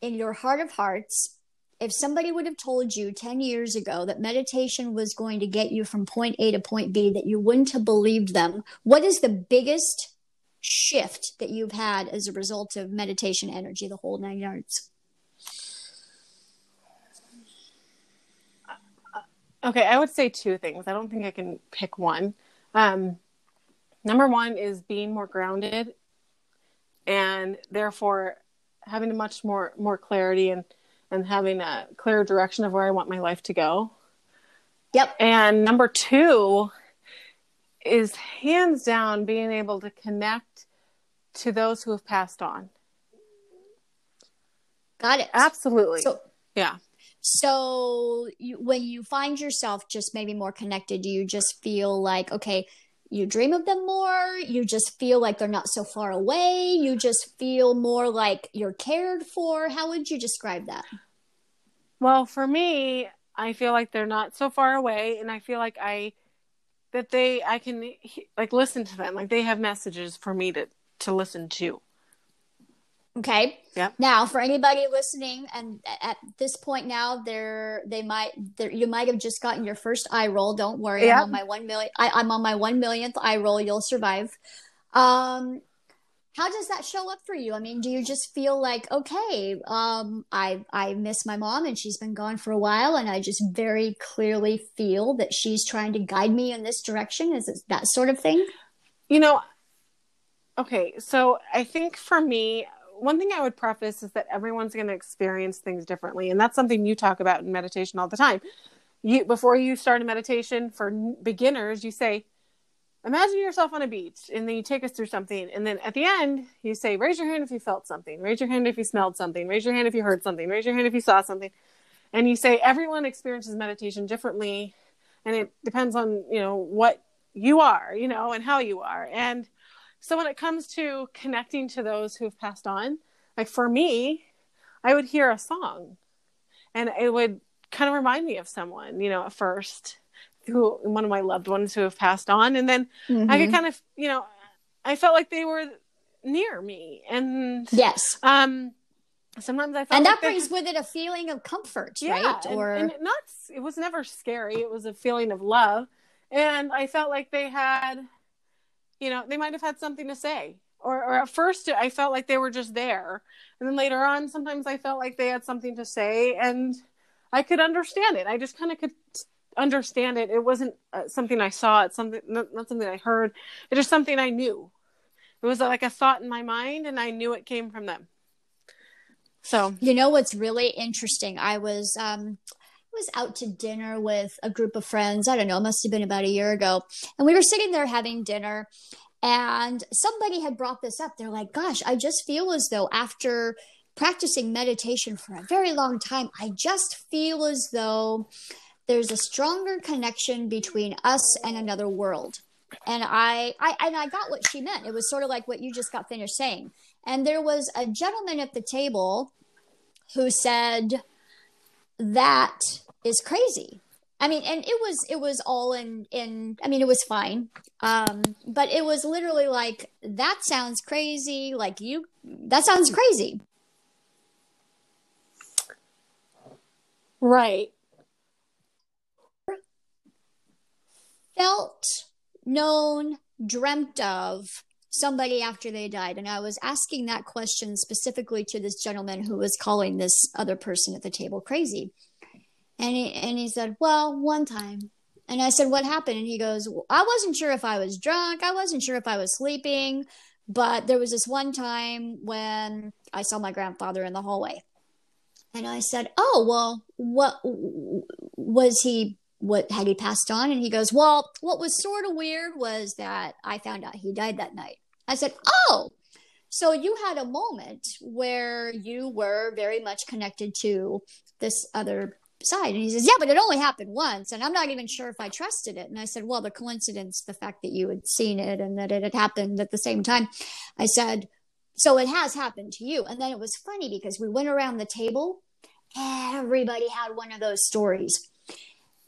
in your heart of hearts, if somebody would have told you 10 years ago that meditation was going to get you from point A to point B, that you wouldn't have believed them, what is the biggest shift that you've had as a result of meditation energy, the whole nine yards? Okay, I would say two things. I don't think I can pick one. Um, number one is being more grounded and therefore having much more more clarity and and having a clear direction of where I want my life to go. Yep. And number 2 is hands down being able to connect to those who have passed on. Got it. Absolutely. So, yeah. So you, when you find yourself just maybe more connected, do you just feel like, okay, you dream of them more you just feel like they're not so far away you just feel more like you're cared for. How would you describe that? Well for me i feel like they're not so far away and i feel like i that they i can like listen to them. Like they have messages for me to to listen to Okay. Yeah. Now, for anybody listening, and at this point now, they're they might they're, you might have just gotten your first eye roll. Don't worry, yep. I'm on my one million. I, I'm on my one millionth eye roll. You'll survive. Um, how does that show up for you? I mean, do you just feel like okay, um, I I miss my mom and she's been gone for a while, and I just very clearly feel that she's trying to guide me in this direction? Is it that sort of thing? You know, okay, so I think for me, one thing I would preface is that everyone's going to experience things differently, and that's something you talk about in meditation all the time. You before you start a meditation for beginners, you say, "Imagine yourself on a beach," and then you take us through something, and then at the end, you say, "Raise your hand if you felt something. Raise your hand if you smelled something. Raise your hand if you heard something. Raise your hand if you saw something." And you say everyone experiences meditation differently, and it depends on you know what you are, you know, and how you are, and so when it comes to connecting to those who have passed on, like for me, I would hear a song and it would kind of remind me of someone, you know, at first who one of my loved ones who have passed on and then mm-hmm. I could kind of, you know, I felt like they were near me and yes. Um sometimes I felt And like that brings with it a feeling of comfort, yeah, right? Or and, and not it was never scary. It was a feeling of love. And I felt like they had you know, they might have had something to say. Or, or at first, I felt like they were just there. And then later on, sometimes I felt like they had something to say and I could understand it. I just kind of could understand it. It wasn't uh, something I saw. It's something, not, not something I heard. It was something I knew. It was like a thought in my mind and I knew it came from them. So, you know what's really interesting? I was, um, was out to dinner with a group of friends. I don't know, it must have been about a year ago. And we were sitting there having dinner, and somebody had brought this up. They're like, gosh, I just feel as though after practicing meditation for a very long time, I just feel as though there's a stronger connection between us and another world. And I, I and I got what she meant. It was sort of like what you just got finished saying. And there was a gentleman at the table who said that is crazy. I mean, and it was it was all in in. I mean, it was fine, um, but it was literally like that sounds crazy. Like you, that sounds crazy. Right. Felt, known, dreamt of somebody after they died. And I was asking that question specifically to this gentleman who was calling this other person at the table crazy. And he, and he said, Well, one time. And I said, What happened? And he goes, well, I wasn't sure if I was drunk. I wasn't sure if I was sleeping. But there was this one time when I saw my grandfather in the hallway. And I said, Oh, well, what was he? What had he passed on? And he goes, Well, what was sort of weird was that I found out he died that night. I said, Oh, so you had a moment where you were very much connected to this other side. And he says, Yeah, but it only happened once. And I'm not even sure if I trusted it. And I said, Well, the coincidence, the fact that you had seen it and that it had happened at the same time. I said, So it has happened to you. And then it was funny because we went around the table, everybody had one of those stories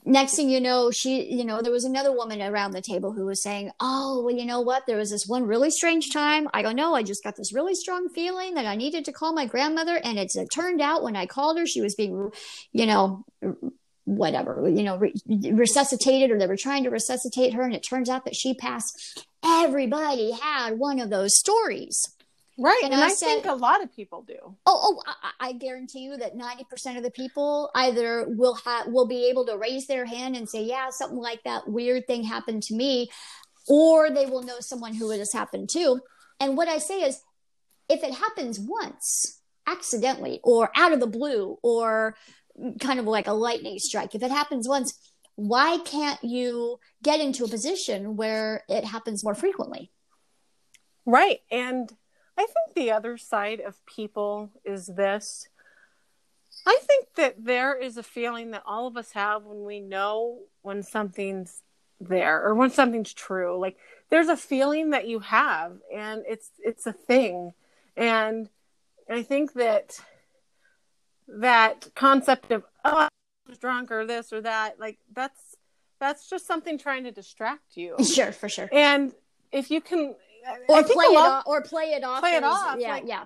next thing you know, she, you know, there was another woman around the table who was saying, Oh, well, you know what? There was this one really strange time. I don't know. I just got this really strong feeling that I needed to call my grandmother. And it's, it turned out when I called her, she was being, you know, whatever, you know, re- resuscitated or they were trying to resuscitate her. And it turns out that she passed. Everybody had one of those stories. Right. And, and I, I said, think a lot of people do. Oh, oh, I, I guarantee you that 90% of the people either will have, will be able to raise their hand and say, yeah, something like that weird thing happened to me, or they will know someone who it has happened to. And what I say is, if it happens once accidentally or out of the blue or kind of like a lightning strike, if it happens once, why can't you get into a position where it happens more frequently? Right. And I think the other side of people is this. I think that there is a feeling that all of us have when we know when something's there or when something's true. Like there's a feeling that you have and it's it's a thing. And I think that that concept of oh I was drunk or this or that, like that's that's just something trying to distract you. *laughs* Sure, for sure. And if you can or play it off, or play it off. Play it off. Yeah, like, yeah.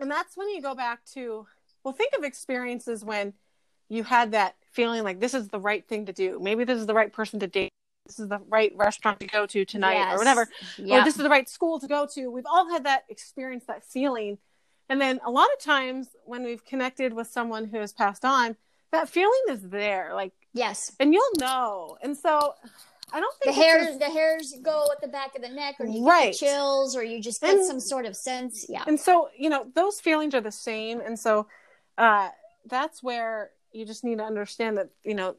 And that's when you go back to well, think of experiences when you had that feeling like this is the right thing to do. Maybe this is the right person to date. This is the right restaurant to go to tonight yes. or whatever. Or this is the right school to go to. We've all had that experience, that feeling. And then a lot of times when we've connected with someone who has passed on, that feeling is there. Like, yes. And you'll know. And so I don't think the hairs the hairs go at the back of the neck, or you right. get chills, or you just get and, some sort of sense. Yeah. And so you know those feelings are the same, and so uh, that's where you just need to understand that you know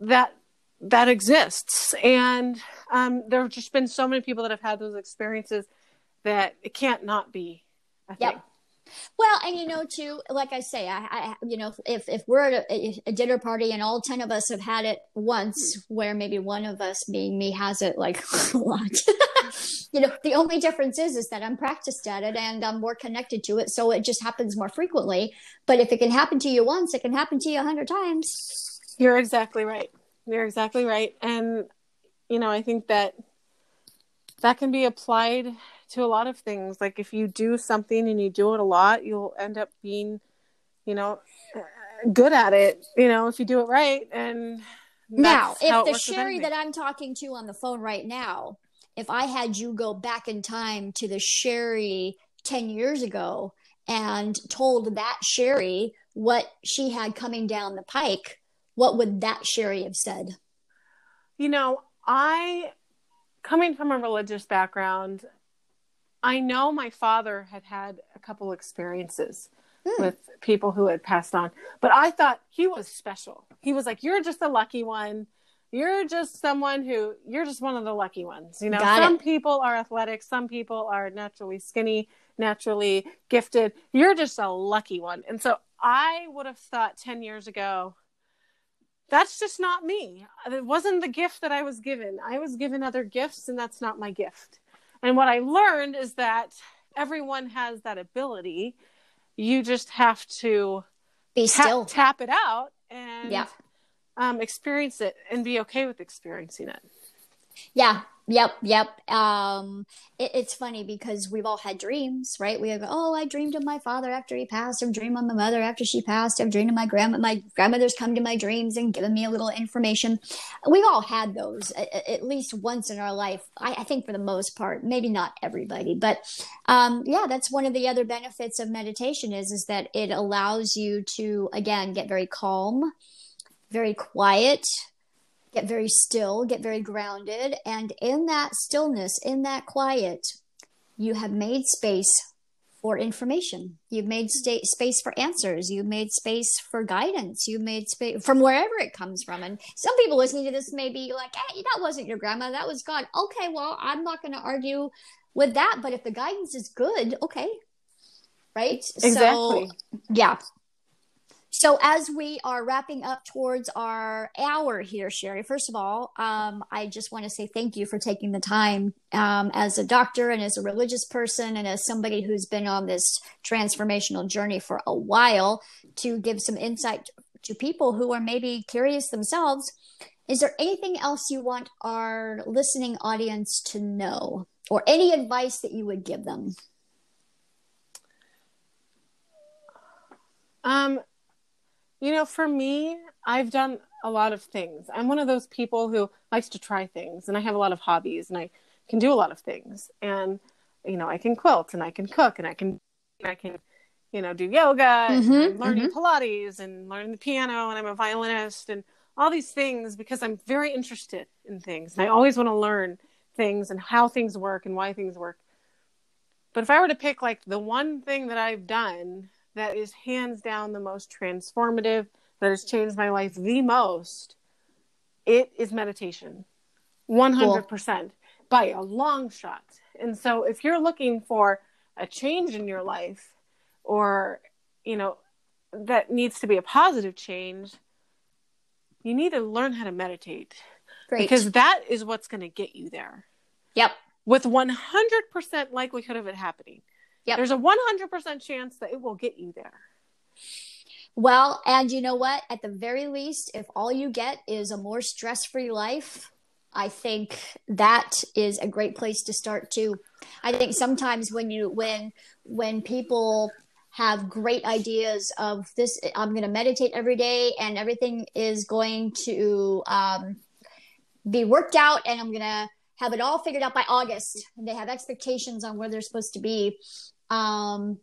that that exists, and um, there have just been so many people that have had those experiences that it can't not be. I yep. think. Well, and you know, too, like I say, I, I you know, if if we're at a, a, dinner party and all ten of us have had it once, hmm. where maybe one of us, being me, has it like *laughs* a lot. *laughs* you know, the only difference is is that I'm practiced at it and I'm more connected to it, so it just happens more frequently. But if it can happen to you once, it can happen to you a hundred times. You're exactly right. You're exactly right, and you know, I think that that can be applied to a lot of things. Like if you do something and you do it a lot, you'll end up being, you know, good at it. You know, if you do it right. And now, if the Sherry that I'm talking to on the phone right now, if I had you go back in time to the Sherry 10 years ago and told that Sherry what she had coming down the pike, what would that Sherry have said? You know, I, coming from a religious background, I know my father had had a couple experiences mm. with people who had passed on. But I thought he was special. He was like, You're just a lucky one. You're just someone who, you're just one of the lucky ones. You know, Got some it. people are athletic, some people are naturally skinny, naturally gifted. You're just a lucky one. And so I would have thought 10 years ago, that's just not me. It wasn't the gift that I was given. I was given other gifts, and that's not my gift. And what I learned is that everyone has that ability. You just have to be still, tap it out, and yeah. um, experience it, and be okay with experiencing it. Yeah, Yep, yep. Um, it, it's funny because we've all had dreams, right? We have, oh, I dreamed of my father after he passed. I've dreamed of my mother after she passed. I've dreamed of my grandma. My grandmother's come to my dreams and given me a little information. We've all had those at, at least once in our life. I, I, think for the most part, maybe not everybody, but um, yeah, that's one of the other benefits of meditation is is that it allows you to again get very calm, very quiet get very still, get very grounded. And in that stillness, in that quiet, you have made space for information. You've made sta- space for answers. You've made space for guidance. You've made space from wherever it comes from. And some people listening to this may be like, hey, that wasn't your grandma. That was God. Okay, well, I'm not going to argue with that. But if the guidance is good, okay. Right? Exactly. So, yeah. So, as we are wrapping up towards our hour here, Sherry, first of all, um, I just want to say thank you for taking the time um, as a doctor and as a religious person and as somebody who's been on this transformational journey for a while to give some insight to people who are maybe curious themselves. Is there anything else you want our listening audience to know or any advice that you would give them? Um, you know, for me, I've done a lot of things. I'm one of those people who likes to try things, and I have a lot of hobbies, and I can do a lot of things. And you know, I can quilt, and I can cook, and I can, I can, you know, do yoga, mm-hmm, and learning mm-hmm. Pilates, and learning the piano, and I'm a violinist, and all these things because I'm very interested in things, and I always want to learn things and how things work and why things work. But if I were to pick like the one thing that I've done that is hands down the most transformative, that has changed my life the most, it is meditation. 100% cool. by a long shot. And so if you're looking for a change in your life or, you know, that needs to be a positive change, you need to learn how to meditate. Great. Because that is what's going to get you there. Yep. With 100% likelihood of it happening. Yep. There's a 100% chance that it will get you there. Well, and you know what? At the very least, if all you get is a more stress free life, I think that is a great place to start too. I think sometimes when you when when people have great ideas of this, I'm going to meditate every day and everything is going to um, be worked out, and I'm going to have it all figured out by August. And they have expectations on where they're supposed to be um,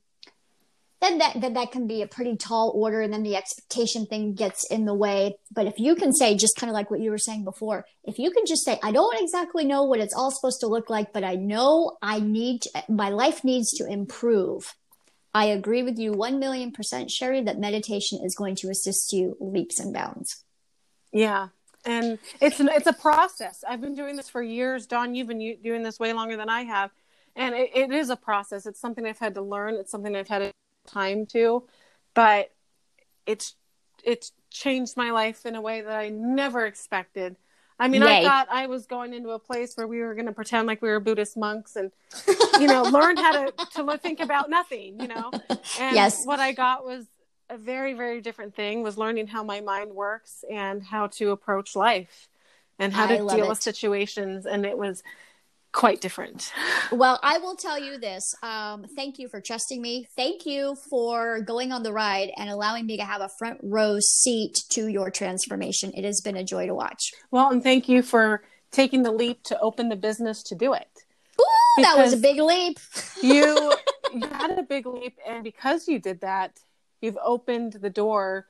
then that, then that can be a pretty tall order and then the expectation thing gets in the way. But if you can say just kind of like what you were saying before if you can just say i don't exactly know what it's all supposed to look like but i know i need to, my life needs to improve i agree with you 1 million percent sherry that meditation is going to assist you leaps and bounds. Yeah. And it's an, it's a process. I've been doing this for years. Dawn you've been doing this way longer than i have and it, it is a process it's something i've had to learn it's something i've had time to but it's it's changed my life in a way that i never expected i mean Yay. i thought i was going into a place where we were going to pretend like we were buddhist monks and you know learn how to to think about nothing you know and yes. what i got was a very very different thing was learning how my mind works and how to approach life and how to deal it. with situations and it was quite different. *laughs* Well, I will tell you this. Um, thank you for trusting me. Thank you for going on the ride and allowing me to have a front row seat to your transformation. It has been a joy to watch. Well, and thank you for taking the leap to open the business to do it. Ooh, that was a big leap. *laughs* you, *laughs* you had a big leap, and because you did that, you've opened the door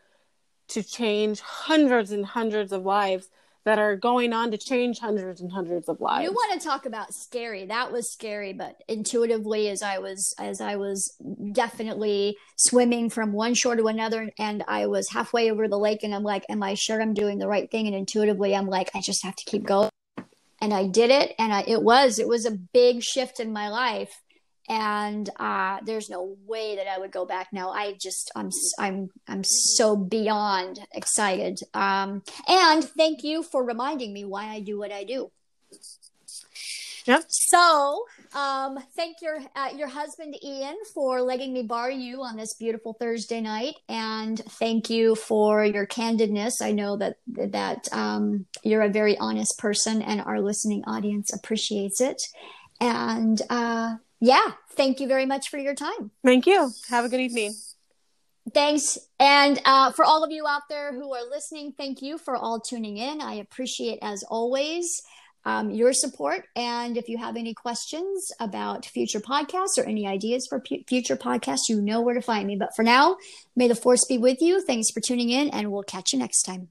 to change hundreds and hundreds of lives that are going on to change hundreds and hundreds of lives. You want to talk about scary? That was scary, but intuitively, as I was as I was definitely swimming from one shore to another, and I was halfway over the lake, and I'm like, "Am I sure I'm doing the right thing?" And intuitively, I'm like, "I just have to keep going." And I did it, and I, it was it was a big shift in my life and uh, there's no way that I would go back now. I just I'm I'm I'm so beyond excited. Um, and thank you for reminding me why I do what I do. Yep. So, um, thank your uh, your husband Ian for letting me bar you on this beautiful Thursday night, and thank you for your candidness. I know that that um, you're a very honest person, and our listening audience appreciates it. And uh, yeah, thank you very much for your time. Thank you. Have a good evening. Thanks. And uh, for all of you out there who are listening, thank you for all tuning in. I appreciate, as always, um, your support. And if you have any questions about future podcasts or any ideas for future podcasts, you know where to find me. But for now, may the force be with you. Thanks for tuning in, and we'll catch you next time.